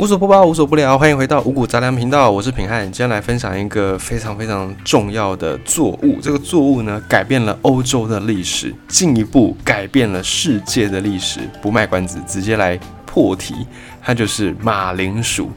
无所不包，无所不聊，欢迎回到五谷杂粮频道，我是品汉。今天来分享一个非常非常重要的作物，这个作物呢，改变了欧洲的历史，进一步改变了世界的历史。不卖关子，直接来破题，它就是马铃薯。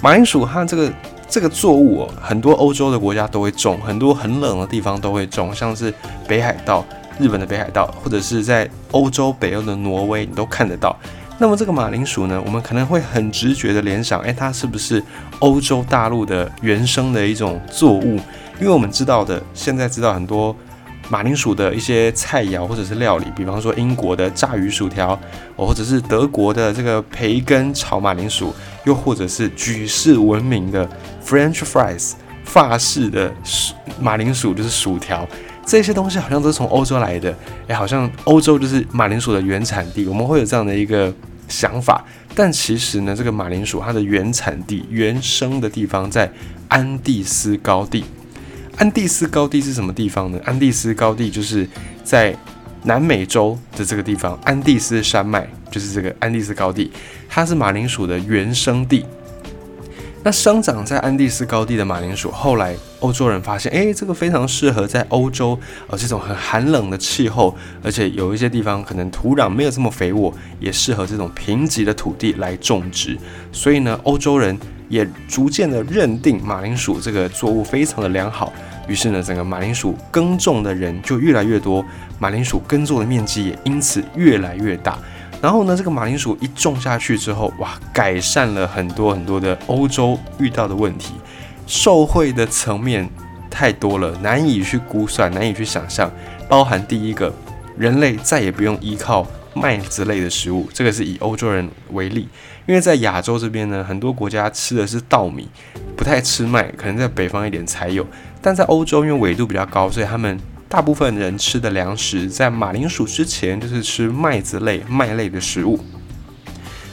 马铃薯它这个这个作物哦，很多欧洲的国家都会种，很多很冷的地方都会种，像是北海道、日本的北海道，或者是在欧洲北欧的挪威，你都看得到。那么这个马铃薯呢，我们可能会很直觉的联想，诶，它是不是欧洲大陆的原生的一种作物？因为我们知道的，现在知道很多马铃薯的一些菜肴或者是料理，比方说英国的炸鱼薯条，哦，或者是德国的这个培根炒马铃薯，又或者是举世闻名的 French fries，法式的马铃薯就是薯条。这些东西好像都是从欧洲来的，哎，好像欧洲就是马铃薯的原产地，我们会有这样的一个想法。但其实呢，这个马铃薯它的原产地、原生的地方在安第斯高地。安第斯高地是什么地方呢？安第斯高地就是在南美洲的这个地方，安第斯山脉就是这个安第斯高地，它是马铃薯的原生地。那生长在安第斯高地的马铃薯，后来欧洲人发现，哎，这个非常适合在欧洲，呃，这种很寒冷的气候，而且有一些地方可能土壤没有这么肥沃，也适合这种贫瘠的土地来种植。所以呢，欧洲人也逐渐的认定马铃薯这个作物非常的良好，于是呢，整个马铃薯耕种的人就越来越多，马铃薯耕作的面积也因此越来越大。然后呢，这个马铃薯一种下去之后，哇，改善了很多很多的欧洲遇到的问题，受惠的层面太多了，难以去估算，难以去想象。包含第一个，人类再也不用依靠麦子类的食物，这个是以欧洲人为例，因为在亚洲这边呢，很多国家吃的是稻米，不太吃麦，可能在北方一点才有，但在欧洲因为纬度比较高，所以他们。大部分人吃的粮食，在马铃薯之前就是吃麦子类、麦类的食物。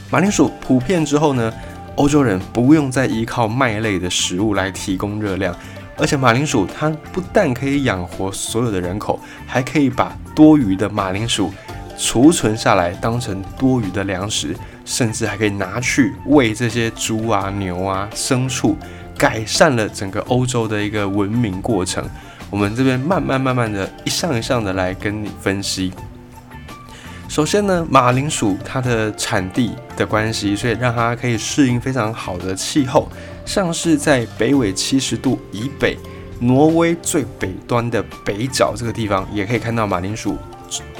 马铃薯普遍之后呢，欧洲人不用再依靠麦类的食物来提供热量，而且马铃薯它不但可以养活所有的人口，还可以把多余的马铃薯储存下来，当成多余的粮食，甚至还可以拿去喂这些猪啊、牛啊、牲畜，改善了整个欧洲的一个文明过程。我们这边慢慢慢慢的一项一项的来跟你分析。首先呢，马铃薯它的产地的关系，所以让它可以适应非常好的气候，像是在北纬七十度以北，挪威最北端的北角这个地方，也可以看到马铃薯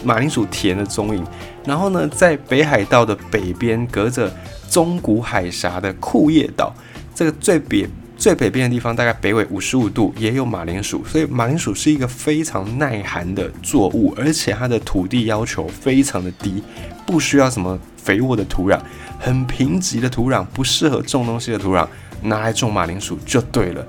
马铃薯田的踪影。然后呢，在北海道的北边，隔着中古海峡的库页岛，这个最北。最北边的地方，大概北纬五十五度，也有马铃薯，所以马铃薯是一个非常耐寒的作物，而且它的土地要求非常的低，不需要什么肥沃的土壤，很贫瘠的土壤，不适合种东西的土壤，拿来种马铃薯就对了。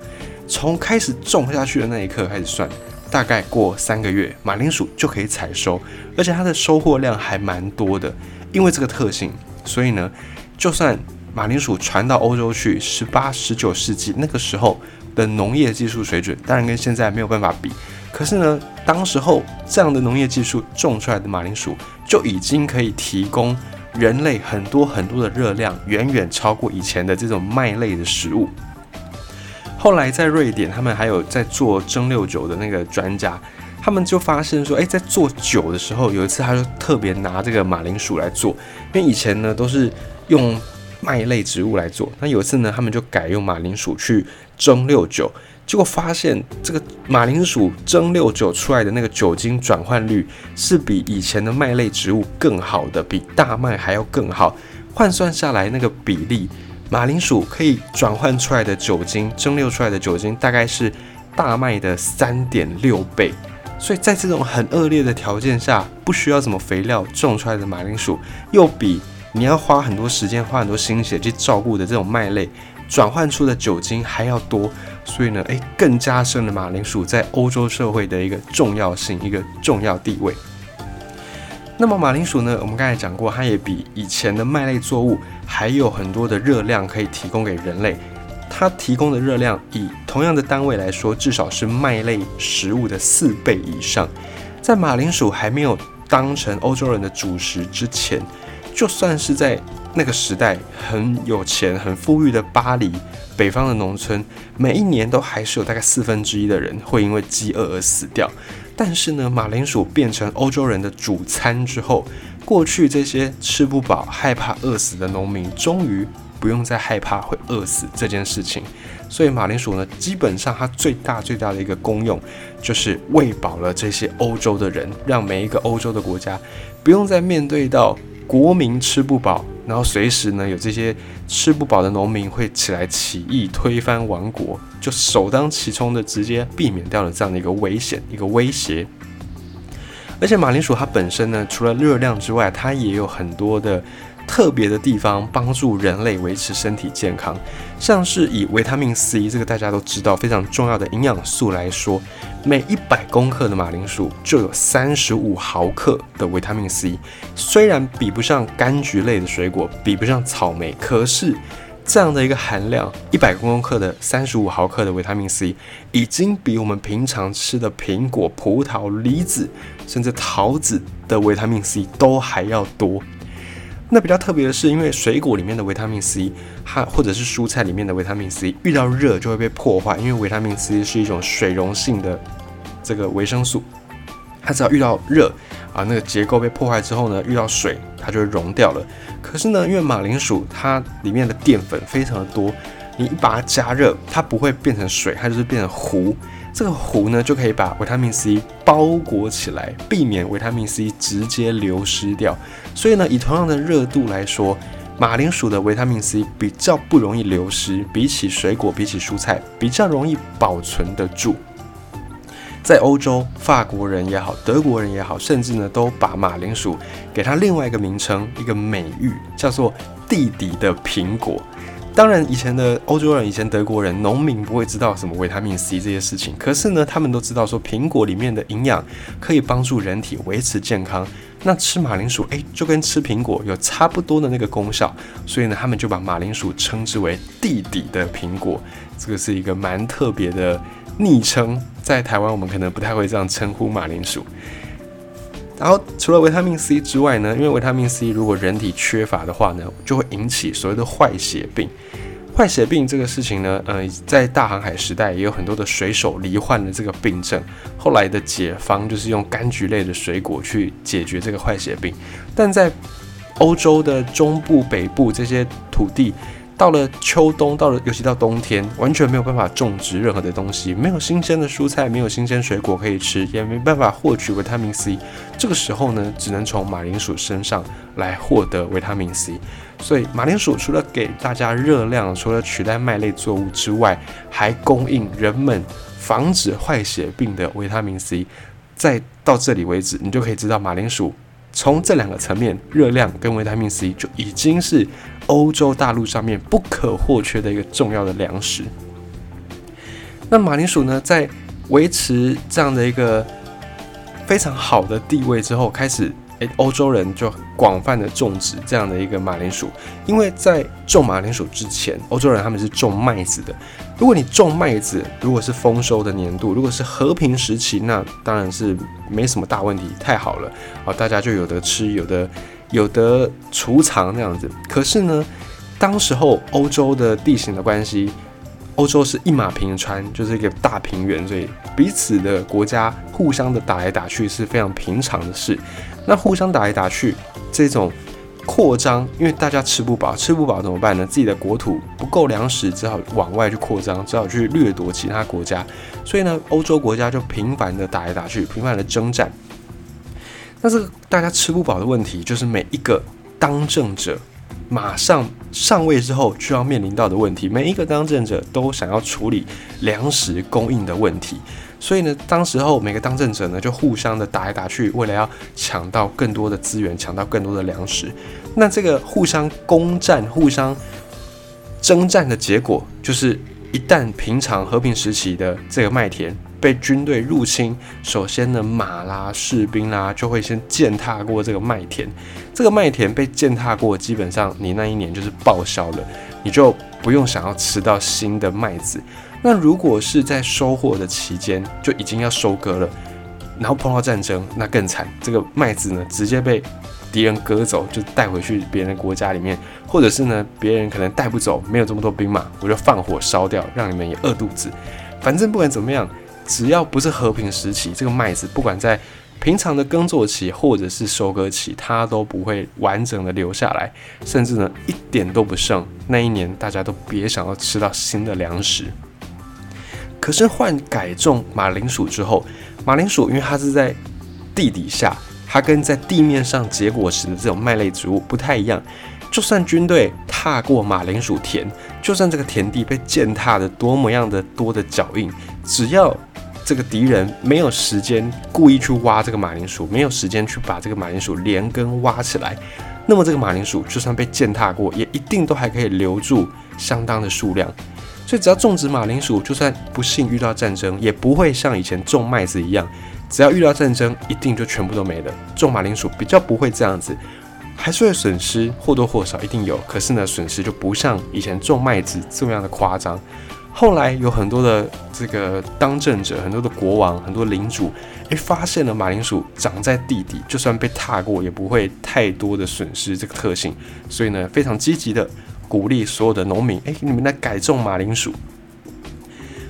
从开始种下去的那一刻开始算，大概过三个月，马铃薯就可以采收，而且它的收获量还蛮多的。因为这个特性，所以呢，就算马铃薯传到欧洲去，十八、十九世纪那个时候的农业技术水准，当然跟现在没有办法比。可是呢，当时候这样的农业技术种出来的马铃薯，就已经可以提供人类很多很多的热量，远远超过以前的这种麦类的食物。后来在瑞典，他们还有在做蒸馏酒的那个专家，他们就发现说，哎，在做酒的时候，有一次他就特别拿这个马铃薯来做，因为以前呢都是用。麦类植物来做，那有一次呢，他们就改用马铃薯去蒸馏酒，结果发现这个马铃薯蒸馏酒出来的那个酒精转换率是比以前的麦类植物更好的，比大麦还要更好。换算下来，那个比例，马铃薯可以转换出来的酒精，蒸馏出来的酒精大概是大麦的三点六倍。所以在这种很恶劣的条件下，不需要什么肥料种出来的马铃薯，又比。你要花很多时间、花很多心血去照顾的这种麦类，转换出的酒精还要多，所以呢，诶，更加深了马铃薯在欧洲社会的一个重要性、一个重要地位。那么马铃薯呢，我们刚才讲过，它也比以前的麦类作物还有很多的热量可以提供给人类。它提供的热量以同样的单位来说，至少是麦类食物的四倍以上。在马铃薯还没有当成欧洲人的主食之前。就算是在那个时代很有钱、很富裕的巴黎北方的农村，每一年都还是有大概四分之一的人会因为饥饿而死掉。但是呢，马铃薯变成欧洲人的主餐之后，过去这些吃不饱、害怕饿死的农民，终于不用再害怕会饿死这件事情。所以马铃薯呢，基本上它最大最大的一个功用，就是喂饱了这些欧洲的人，让每一个欧洲的国家不用再面对到国民吃不饱，然后随时呢有这些吃不饱的农民会起来起义推翻王国，就首当其冲的直接避免掉了这样的一个危险一个威胁。而且马铃薯它本身呢，除了热量之外，它也有很多的。特别的地方帮助人类维持身体健康，像是以维他命 C 这个大家都知道非常重要的营养素来说，每一百公克的马铃薯就有三十五毫克的维他命 C。虽然比不上柑橘类的水果，比不上草莓，可是这样的一个含量，一百公克的三十五毫克的维他命 C，已经比我们平常吃的苹果、葡萄、梨子，甚至桃子的维他命 C 都还要多。那比较特别的是，因为水果里面的维他命 C，它或者是蔬菜里面的维他命 C，遇到热就会被破坏。因为维他命 C 是一种水溶性的这个维生素，它只要遇到热啊，那个结构被破坏之后呢，遇到水它就会溶掉了。可是呢，因为马铃薯它里面的淀粉非常的多，你一把它加热，它不会变成水，它就是变成糊。这个糊呢，就可以把维他命 C 包裹起来，避免维他命 C 直接流失掉。所以呢，以同样的热度来说，马铃薯的维他命 C 比较不容易流失，比起水果，比起蔬菜，比较容易保存得住。在欧洲，法国人也好，德国人也好，甚至呢，都把马铃薯给它另外一个名称，一个美誉，叫做“弟弟的苹果”。当然，以前的欧洲人、以前德国人，农民不会知道什么维他命 C 这些事情。可是呢，他们都知道说苹果里面的营养可以帮助人体维持健康。那吃马铃薯，诶，就跟吃苹果有差不多的那个功效。所以呢，他们就把马铃薯称之为“弟弟的苹果”。这个是一个蛮特别的昵称，在台湾我们可能不太会这样称呼马铃薯。然后除了维他命 C 之外呢，因为维他命 C 如果人体缺乏的话呢，就会引起所谓的坏血病。坏血病这个事情呢，呃，在大航海时代也有很多的水手罹患了这个病症。后来的解方就是用柑橘类的水果去解决这个坏血病，但在欧洲的中部、北部这些土地。到了秋冬，到了尤其到冬天，完全没有办法种植任何的东西，没有新鲜的蔬菜，没有新鲜水果可以吃，也没办法获取维他命 C。这个时候呢，只能从马铃薯身上来获得维他命 C。所以马铃薯除了给大家热量，除了取代麦类作物之外，还供应人们防止坏血病的维他命 C。再到这里为止，你就可以知道马铃薯。从这两个层面，热量跟维他命 C 就已经是欧洲大陆上面不可或缺的一个重要的粮食。那马铃薯呢，在维持这样的一个非常好的地位之后，开始。欧洲人就广泛的种植这样的一个马铃薯，因为在种马铃薯之前，欧洲人他们是种麦子的。如果你种麦子，如果是丰收的年度，如果是和平时期，那当然是没什么大问题，太好了啊，大家就有得吃，有的有的储藏那样子。可是呢，当时候欧洲的地形的关系，欧洲是一马平川，就是一个大平原，所以彼此的国家互相的打来打去是非常平常的事。那互相打来打去，这种扩张，因为大家吃不饱，吃不饱怎么办呢？自己的国土不够粮食，只好往外去扩张，只好去掠夺其他国家。所以呢，欧洲国家就频繁的打来打去，频繁的征战。那这个大家吃不饱的问题，就是每一个当政者马上上位之后就要面临到的问题。每一个当政者都想要处理粮食供应的问题。所以呢，当时候每个当政者呢就互相的打来打去，为了要抢到更多的资源，抢到更多的粮食。那这个互相攻占、互相征战的结果，就是一旦平常和平时期的这个麦田被军队入侵，首先呢马啦、士兵啦就会先践踏过这个麦田。这个麦田被践踏过，基本上你那一年就是报销了，你就不用想要吃到新的麦子。那如果是在收获的期间就已经要收割了，然后碰到战争，那更惨，这个麦子呢直接被敌人割走，就带回去别人的国家里面，或者是呢，别人可能带不走，没有这么多兵马，我就放火烧掉，让你们也饿肚子。反正不管怎么样，只要不是和平时期，这个麦子不管在平常的耕作期或者是收割期，它都不会完整的留下来，甚至呢一点都不剩。那一年大家都别想要吃到新的粮食。可是换改种马铃薯之后，马铃薯因为它是在地底下。它跟在地面上结果时的这种麦类植物不太一样，就算军队踏过马铃薯田，就算这个田地被践踏的多么样的多的脚印，只要这个敌人没有时间故意去挖这个马铃薯，没有时间去把这个马铃薯连根挖起来，那么这个马铃薯就算被践踏过，也一定都还可以留住相当的数量。所以只要种植马铃薯，就算不幸遇到战争，也不会像以前种麦子一样。只要遇到战争，一定就全部都没了。种马铃薯比较不会这样子，还是会损失或多或少一定有，可是呢，损失就不像以前种麦子这么样的夸张。后来有很多的这个当政者，很多的国王，很多领主，诶，发现了马铃薯长在地底，就算被踏过，也不会太多的损失这个特性，所以呢，非常积极的鼓励所有的农民，诶，你们来改种马铃薯。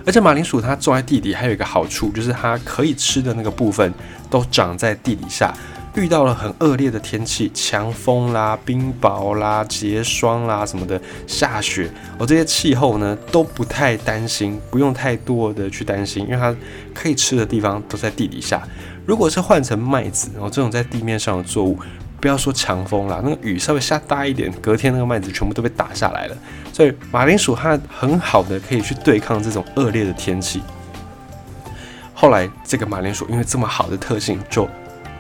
而且马铃薯它种在地底还有一个好处，就是它可以吃的那个部分都长在地底下。遇到了很恶劣的天气，强风啦、冰雹啦、结霜啦什么的，下雪，我这些气候呢都不太担心，不用太多的去担心，因为它可以吃的地方都在地底下。如果是换成麦子，然后这种在地面上的作物。不要说强风啦，那个雨稍微下大一点，隔天那个麦子全部都被打下来了。所以马铃薯它很好的可以去对抗这种恶劣的天气。后来这个马铃薯因为这么好的特性，就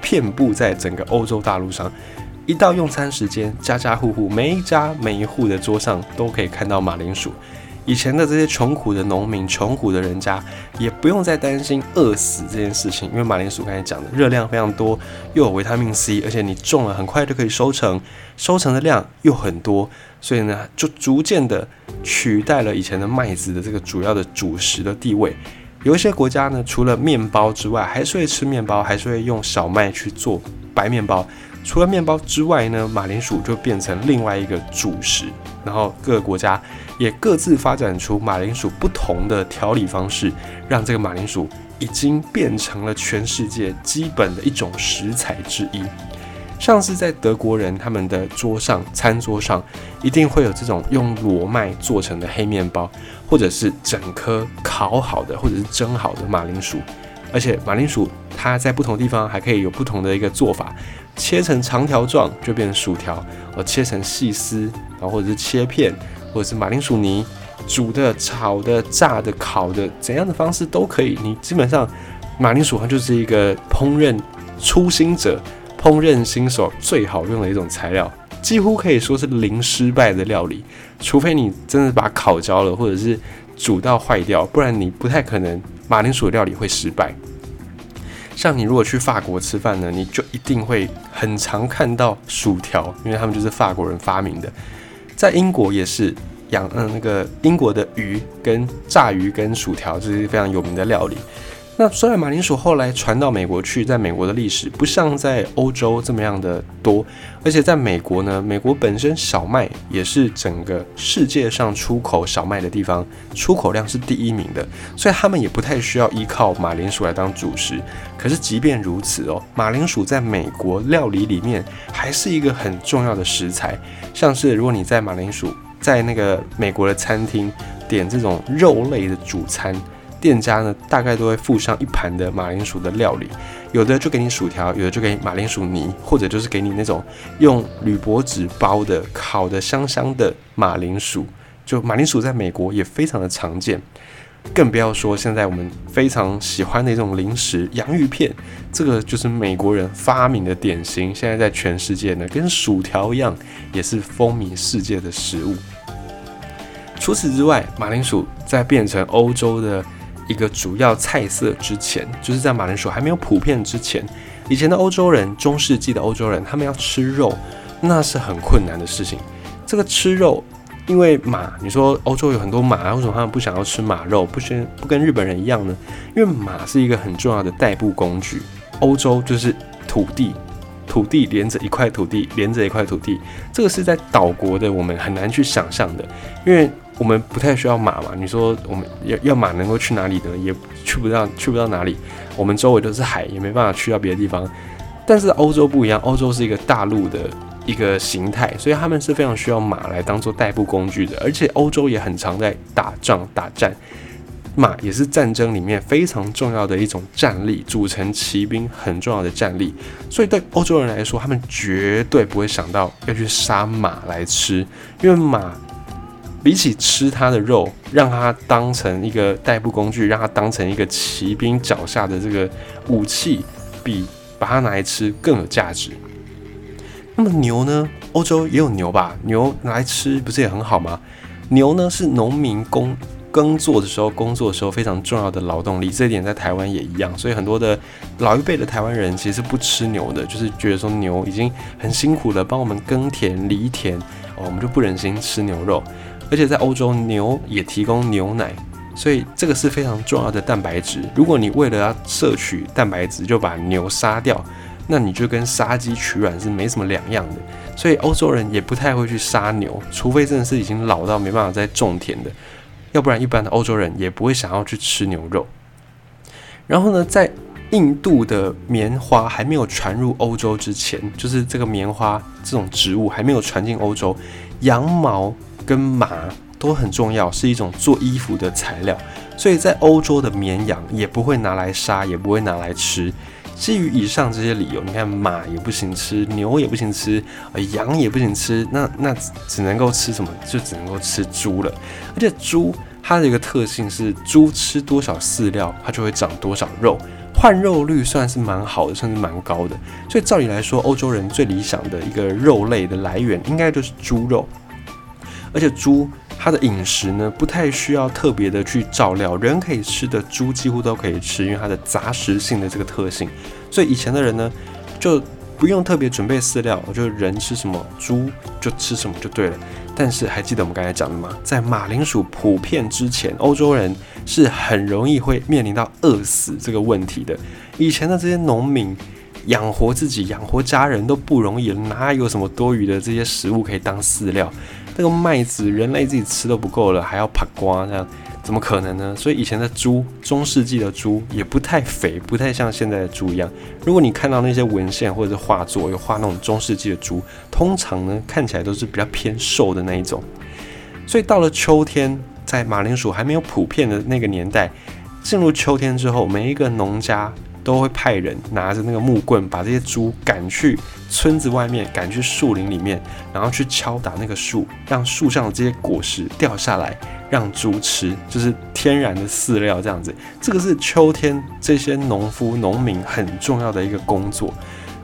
遍布在整个欧洲大陆上。一到用餐时间，家家户户每一家每一户的桌上都可以看到马铃薯。以前的这些穷苦的农民、穷苦的人家，也不用再担心饿死这件事情，因为马铃薯刚才讲的热量非常多，又有维他命 C，而且你种了很快就可以收成，收成的量又很多，所以呢，就逐渐的取代了以前的麦子的这个主要的主食的地位。有一些国家呢，除了面包之外，还是会吃面包，还是会用小麦去做白面包。除了面包之外呢，马铃薯就变成另外一个主食。然后各个国家也各自发展出马铃薯不同的调理方式，让这个马铃薯已经变成了全世界基本的一种食材之一。像是在德国人他们的桌上、餐桌上，一定会有这种用裸麦做成的黑面包，或者是整颗烤好的或者是蒸好的马铃薯。而且马铃薯它在不同地方还可以有不同的一个做法。切成长条状就变成薯条，我切成细丝，然后或者是切片，或者是马铃薯泥，煮的、炒的、炸的、烤的，怎样的方式都可以。你基本上马铃薯它就是一个烹饪初心者、烹饪新手最好用的一种材料，几乎可以说是零失败的料理。除非你真的把烤焦了，或者是煮到坏掉，不然你不太可能马铃薯料理会失败。像你如果去法国吃饭呢，你就一定会很常看到薯条，因为他们就是法国人发明的。在英国也是养嗯那个英国的鱼跟炸鱼跟薯条，这是非常有名的料理。那虽然马铃薯后来传到美国去，在美国的历史不像在欧洲这么样的多，而且在美国呢，美国本身小麦也是整个世界上出口小麦的地方，出口量是第一名的，所以他们也不太需要依靠马铃薯来当主食。可是即便如此哦，马铃薯在美国料理里面还是一个很重要的食材，像是如果你在马铃薯在那个美国的餐厅点这种肉类的主餐。店家呢，大概都会附上一盘的马铃薯的料理，有的就给你薯条，有的就给你马铃薯泥，或者就是给你那种用铝箔纸包的烤的香香的马铃薯。就马铃薯在美国也非常的常见，更不要说现在我们非常喜欢的一种零食洋芋片，这个就是美国人发明的点心，现在在全世界呢，跟薯条一样，也是风靡世界的食物。除此之外，马铃薯在变成欧洲的。一个主要菜色之前，就是在马铃薯还没有普遍之前，以前的欧洲人，中世纪的欧洲人，他们要吃肉，那是很困难的事情。这个吃肉，因为马，你说欧洲有很多马，为什么他们不想要吃马肉，不先不跟日本人一样呢？因为马是一个很重要的代步工具。欧洲就是土地土地连着一块土地，连着一块土地，这个是在岛国的我们很难去想象的，因为我们不太需要马嘛。你说我们要要马能够去哪里呢？也去不到，去不到哪里。我们周围都是海，也没办法去到别的地方。但是欧洲不一样，欧洲是一个大陆的一个形态，所以他们是非常需要马来当做代步工具的。而且欧洲也很常在打仗打战，马也是战争里面非常重要的一种战力，组成骑兵很重要的战力。所以对欧洲人来说，他们绝对不会想到要去杀马来吃，因为马比起吃它的肉，让它当成一个代步工具，让它当成一个骑兵脚下的这个武器，比。把它拿来吃更有价值。那么牛呢？欧洲也有牛吧？牛拿来吃不是也很好吗？牛呢是农民工耕作的时候、工作的时候非常重要的劳动力，这一点在台湾也一样。所以很多的老一辈的台湾人其实不吃牛的，就是觉得说牛已经很辛苦了，帮我们耕田、犁田，哦，我们就不忍心吃牛肉。而且在欧洲，牛也提供牛奶。所以这个是非常重要的蛋白质。如果你为了要摄取蛋白质就把牛杀掉，那你就跟杀鸡取卵是没什么两样的。所以欧洲人也不太会去杀牛，除非真的是已经老到没办法再种田的，要不然一般的欧洲人也不会想要去吃牛肉。然后呢，在印度的棉花还没有传入欧洲之前，就是这个棉花这种植物还没有传进欧洲，羊毛跟麻。都很重要，是一种做衣服的材料，所以在欧洲的绵羊也不会拿来杀，也不会拿来吃。基于以上这些理由，你看马也不行吃，牛也不行吃，呃，羊也不行吃，那那只能够吃什么？就只能够吃猪了。而且猪它的一个特性是，猪吃多少饲料，它就会长多少肉，换肉率算是蛮好的，甚至蛮高的。所以照理来说，欧洲人最理想的一个肉类的来源，应该就是猪肉，而且猪。它的饮食呢，不太需要特别的去照料，人可以吃的猪几乎都可以吃，因为它的杂食性的这个特性。所以以前的人呢，就不用特别准备饲料，就人吃什么，猪就吃什么就对了。但是还记得我们刚才讲的吗？在马铃薯普遍之前，欧洲人是很容易会面临到饿死这个问题的。以前的这些农民养活自己、养活家人都不容易，哪有什么多余的这些食物可以当饲料？这个麦子人类自己吃都不够了，还要爬瓜，这样怎么可能呢？所以以前的猪，中世纪的猪也不太肥，不太像现在的猪一样。如果你看到那些文献或者是画作，有画那种中世纪的猪，通常呢看起来都是比较偏瘦的那一种。所以到了秋天，在马铃薯还没有普遍的那个年代，进入秋天之后，每一个农家。都会派人拿着那个木棍，把这些猪赶去村子外面，赶去树林里面，然后去敲打那个树，让树上的这些果实掉下来，让猪吃，就是天然的饲料这样子。这个是秋天这些农夫农民很重要的一个工作。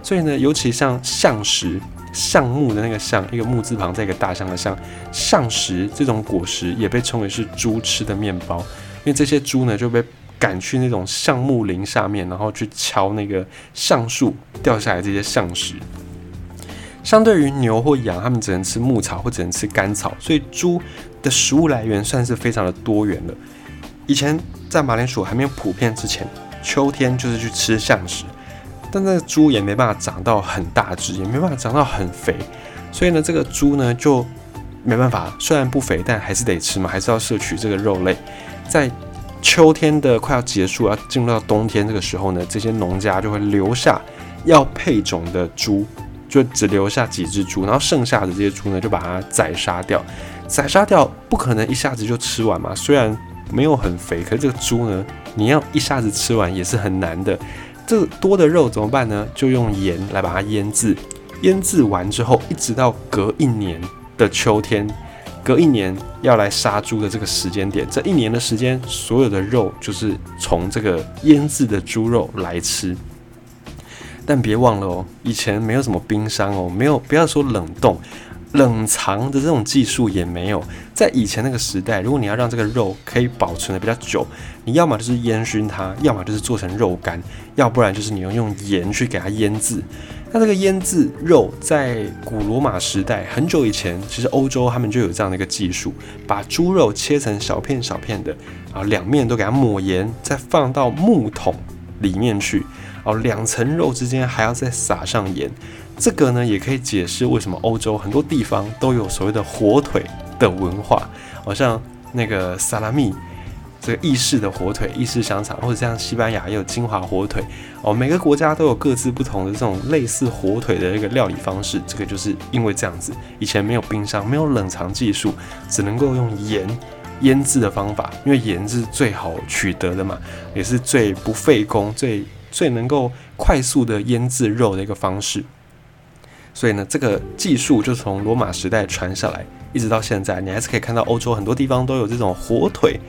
所以呢，尤其像橡实橡木的那个橡，一个木字旁，再一个大象的象，橡实这种果实也被称为是猪吃的面包，因为这些猪呢就被。赶去那种橡木林下面，然后去敲那个橡树掉下来这些橡石。相对于牛或羊，它们只能吃牧草或只能吃干草，所以猪的食物来源算是非常的多元了。以前在马铃薯还没有普遍之前，秋天就是去吃橡石，但那个猪也没办法长到很大只，也没办法长到很肥，所以呢，这个猪呢就没办法，虽然不肥，但还是得吃嘛，还是要摄取这个肉类，在。秋天的快要结束，要进入到冬天这个时候呢，这些农家就会留下要配种的猪，就只留下几只猪，然后剩下的这些猪呢，就把它宰杀掉。宰杀掉不可能一下子就吃完嘛，虽然没有很肥，可是这个猪呢，你要一下子吃完也是很难的。这多的肉怎么办呢？就用盐来把它腌制，腌制完之后，一直到隔一年的秋天。隔一年要来杀猪的这个时间点，这一年的时间，所有的肉就是从这个腌制的猪肉来吃。但别忘了哦，以前没有什么冰箱哦，没有不要说冷冻、冷藏的这种技术也没有。在以前那个时代，如果你要让这个肉可以保存的比较久，你要么就是烟熏它，要么就是做成肉干，要不然就是你要用盐去给它腌制。那这个腌制肉，在古罗马时代很久以前，其实欧洲他们就有这样的一个技术，把猪肉切成小片小片的，啊，两面都给它抹盐，再放到木桶里面去，哦，两层肉之间还要再撒上盐。这个呢，也可以解释为什么欧洲很多地方都有所谓的火腿的文化，好像那个萨拉米。这个意式的火腿、意式香肠，或者像西班牙也有金华火腿哦。每个国家都有各自不同的这种类似火腿的一个料理方式。这个就是因为这样子，以前没有冰箱，没有冷藏技术，只能够用盐腌制的方法。因为盐是最好取得的嘛，也是最不费工、最最能够快速的腌制肉的一个方式。所以呢，这个技术就从罗马时代传下来，一直到现在，你还是可以看到欧洲很多地方都有这种火腿。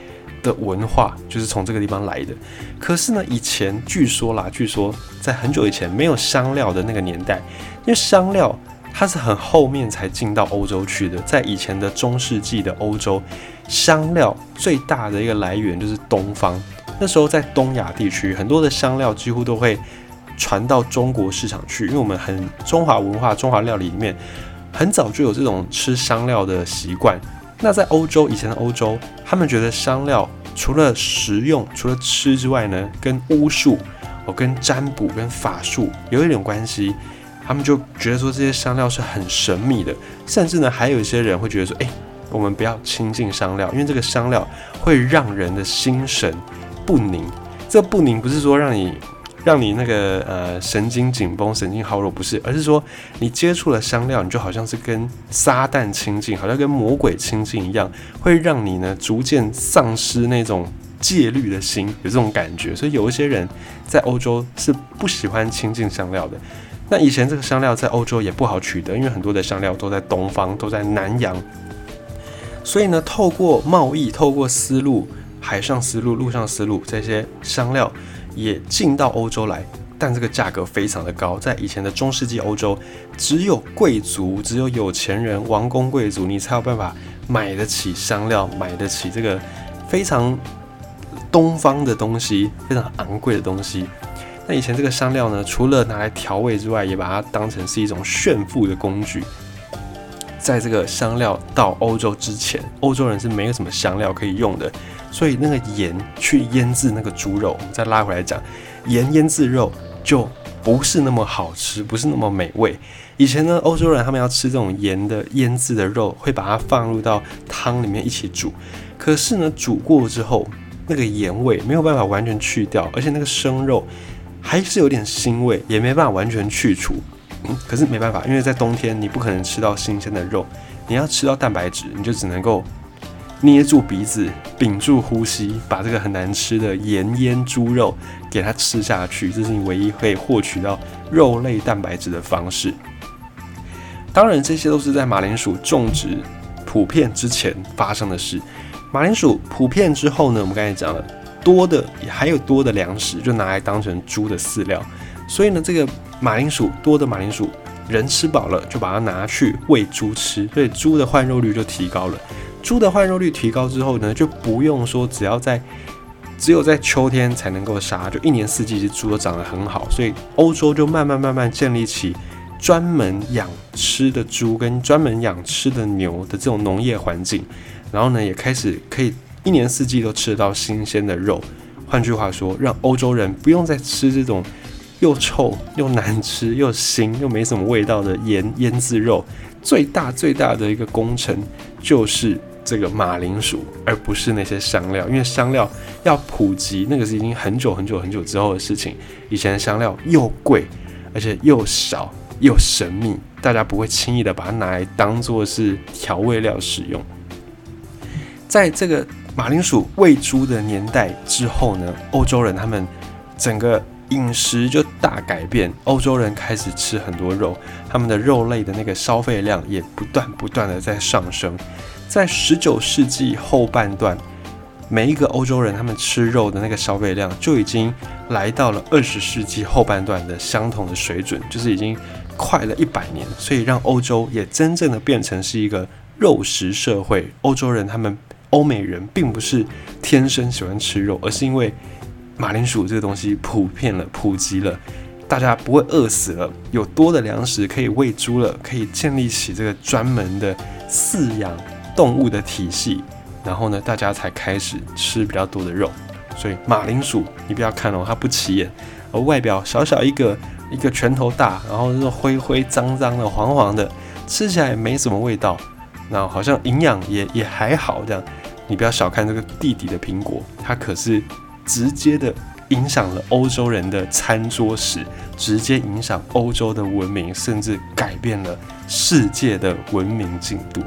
的文化就是从这个地方来的。可是呢，以前据说啦，据说在很久以前没有香料的那个年代，因为香料它是很后面才进到欧洲去的。在以前的中世纪的欧洲，香料最大的一个来源就是东方。那时候在东亚地区，很多的香料几乎都会传到中国市场去，因为我们很中华文化、中华料理里面很早就有这种吃香料的习惯。那在欧洲以前的欧洲，他们觉得香料除了食用、除了吃之外呢，跟巫术、哦，跟占卜、跟法术有一点关系。他们就觉得说这些香料是很神秘的，甚至呢，还有一些人会觉得说，哎，我们不要亲近香料，因为这个香料会让人的心神不宁。这不宁不是说让你。让你那个呃神经紧绷、神经耗弱不是，而是说你接触了香料，你就好像是跟撒旦亲近，好像跟魔鬼亲近一样，会让你呢逐渐丧失那种戒律的心，有这种感觉。所以有一些人在欧洲是不喜欢亲近香料的。那以前这个香料在欧洲也不好取得，因为很多的香料都在东方，都在南洋。所以呢，透过贸易、透过丝路、海上丝路、陆上丝路这些香料。也进到欧洲来，但这个价格非常的高。在以前的中世纪欧洲，只有贵族、只有有钱人、王公贵族，你才有办法买得起香料，买得起这个非常东方的东西，非常昂贵的东西。那以前这个香料呢，除了拿来调味之外，也把它当成是一种炫富的工具。在这个香料到欧洲之前，欧洲人是没有什么香料可以用的。所以那个盐去腌制那个猪肉，我们再拉回来讲，盐腌制肉就不是那么好吃，不是那么美味。以前呢，欧洲人他们要吃这种盐的腌制的肉，会把它放入到汤里面一起煮。可是呢，煮过之后，那个盐味没有办法完全去掉，而且那个生肉还是有点腥味，也没办法完全去除。可是没办法，因为在冬天你不可能吃到新鲜的肉，你要吃到蛋白质，你就只能够。捏住鼻子，屏住呼吸，把这个很难吃的盐腌猪肉给它吃下去，这是你唯一可以获取到肉类蛋白质的方式。当然，这些都是在马铃薯种植普遍之前发生的事。马铃薯普遍之后呢，我们刚才讲了，多的还有多的粮食，就拿来当成猪的饲料。所以呢，这个马铃薯多的马铃薯，人吃饱了就把它拿去喂猪吃，所以猪的换肉率就提高了。猪的换肉率提高之后呢，就不用说只要在只有在秋天才能够杀，就一年四季其实猪都长得很好，所以欧洲就慢慢慢慢建立起专门养吃的猪跟专门养吃的牛的这种农业环境，然后呢也开始可以一年四季都吃得到新鲜的肉。换句话说，让欧洲人不用再吃这种又臭又难吃又腥又没什么味道的盐腌制肉，最大最大的一个工程就是。这个马铃薯，而不是那些香料，因为香料要普及，那个是已经很久很久很久之后的事情。以前的香料又贵，而且又少又神秘，大家不会轻易的把它拿来当做是调味料使用。在这个马铃薯喂猪的年代之后呢，欧洲人他们整个饮食就大改变，欧洲人开始吃很多肉，他们的肉类的那个消费量也不断不断的在上升。在十九世纪后半段，每一个欧洲人他们吃肉的那个消费量就已经来到了二十世纪后半段的相同的水准，就是已经快了一百年，所以让欧洲也真正的变成是一个肉食社会。欧洲人他们欧美人并不是天生喜欢吃肉，而是因为马铃薯这个东西普遍了、普及了，大家不会饿死了，有多的粮食可以喂猪了，可以建立起这个专门的饲养。动物的体系，然后呢，大家才开始吃比较多的肉。所以马铃薯，你不要看哦，它不起眼。而外表小小一个，一个拳头大，然后是灰灰脏脏的、黄黄的，吃起来没什么味道，那好像营养也也还好这样。你不要小看这个地底的苹果，它可是直接的影响了欧洲人的餐桌史，直接影响欧洲的文明，甚至改变了世界的文明进度。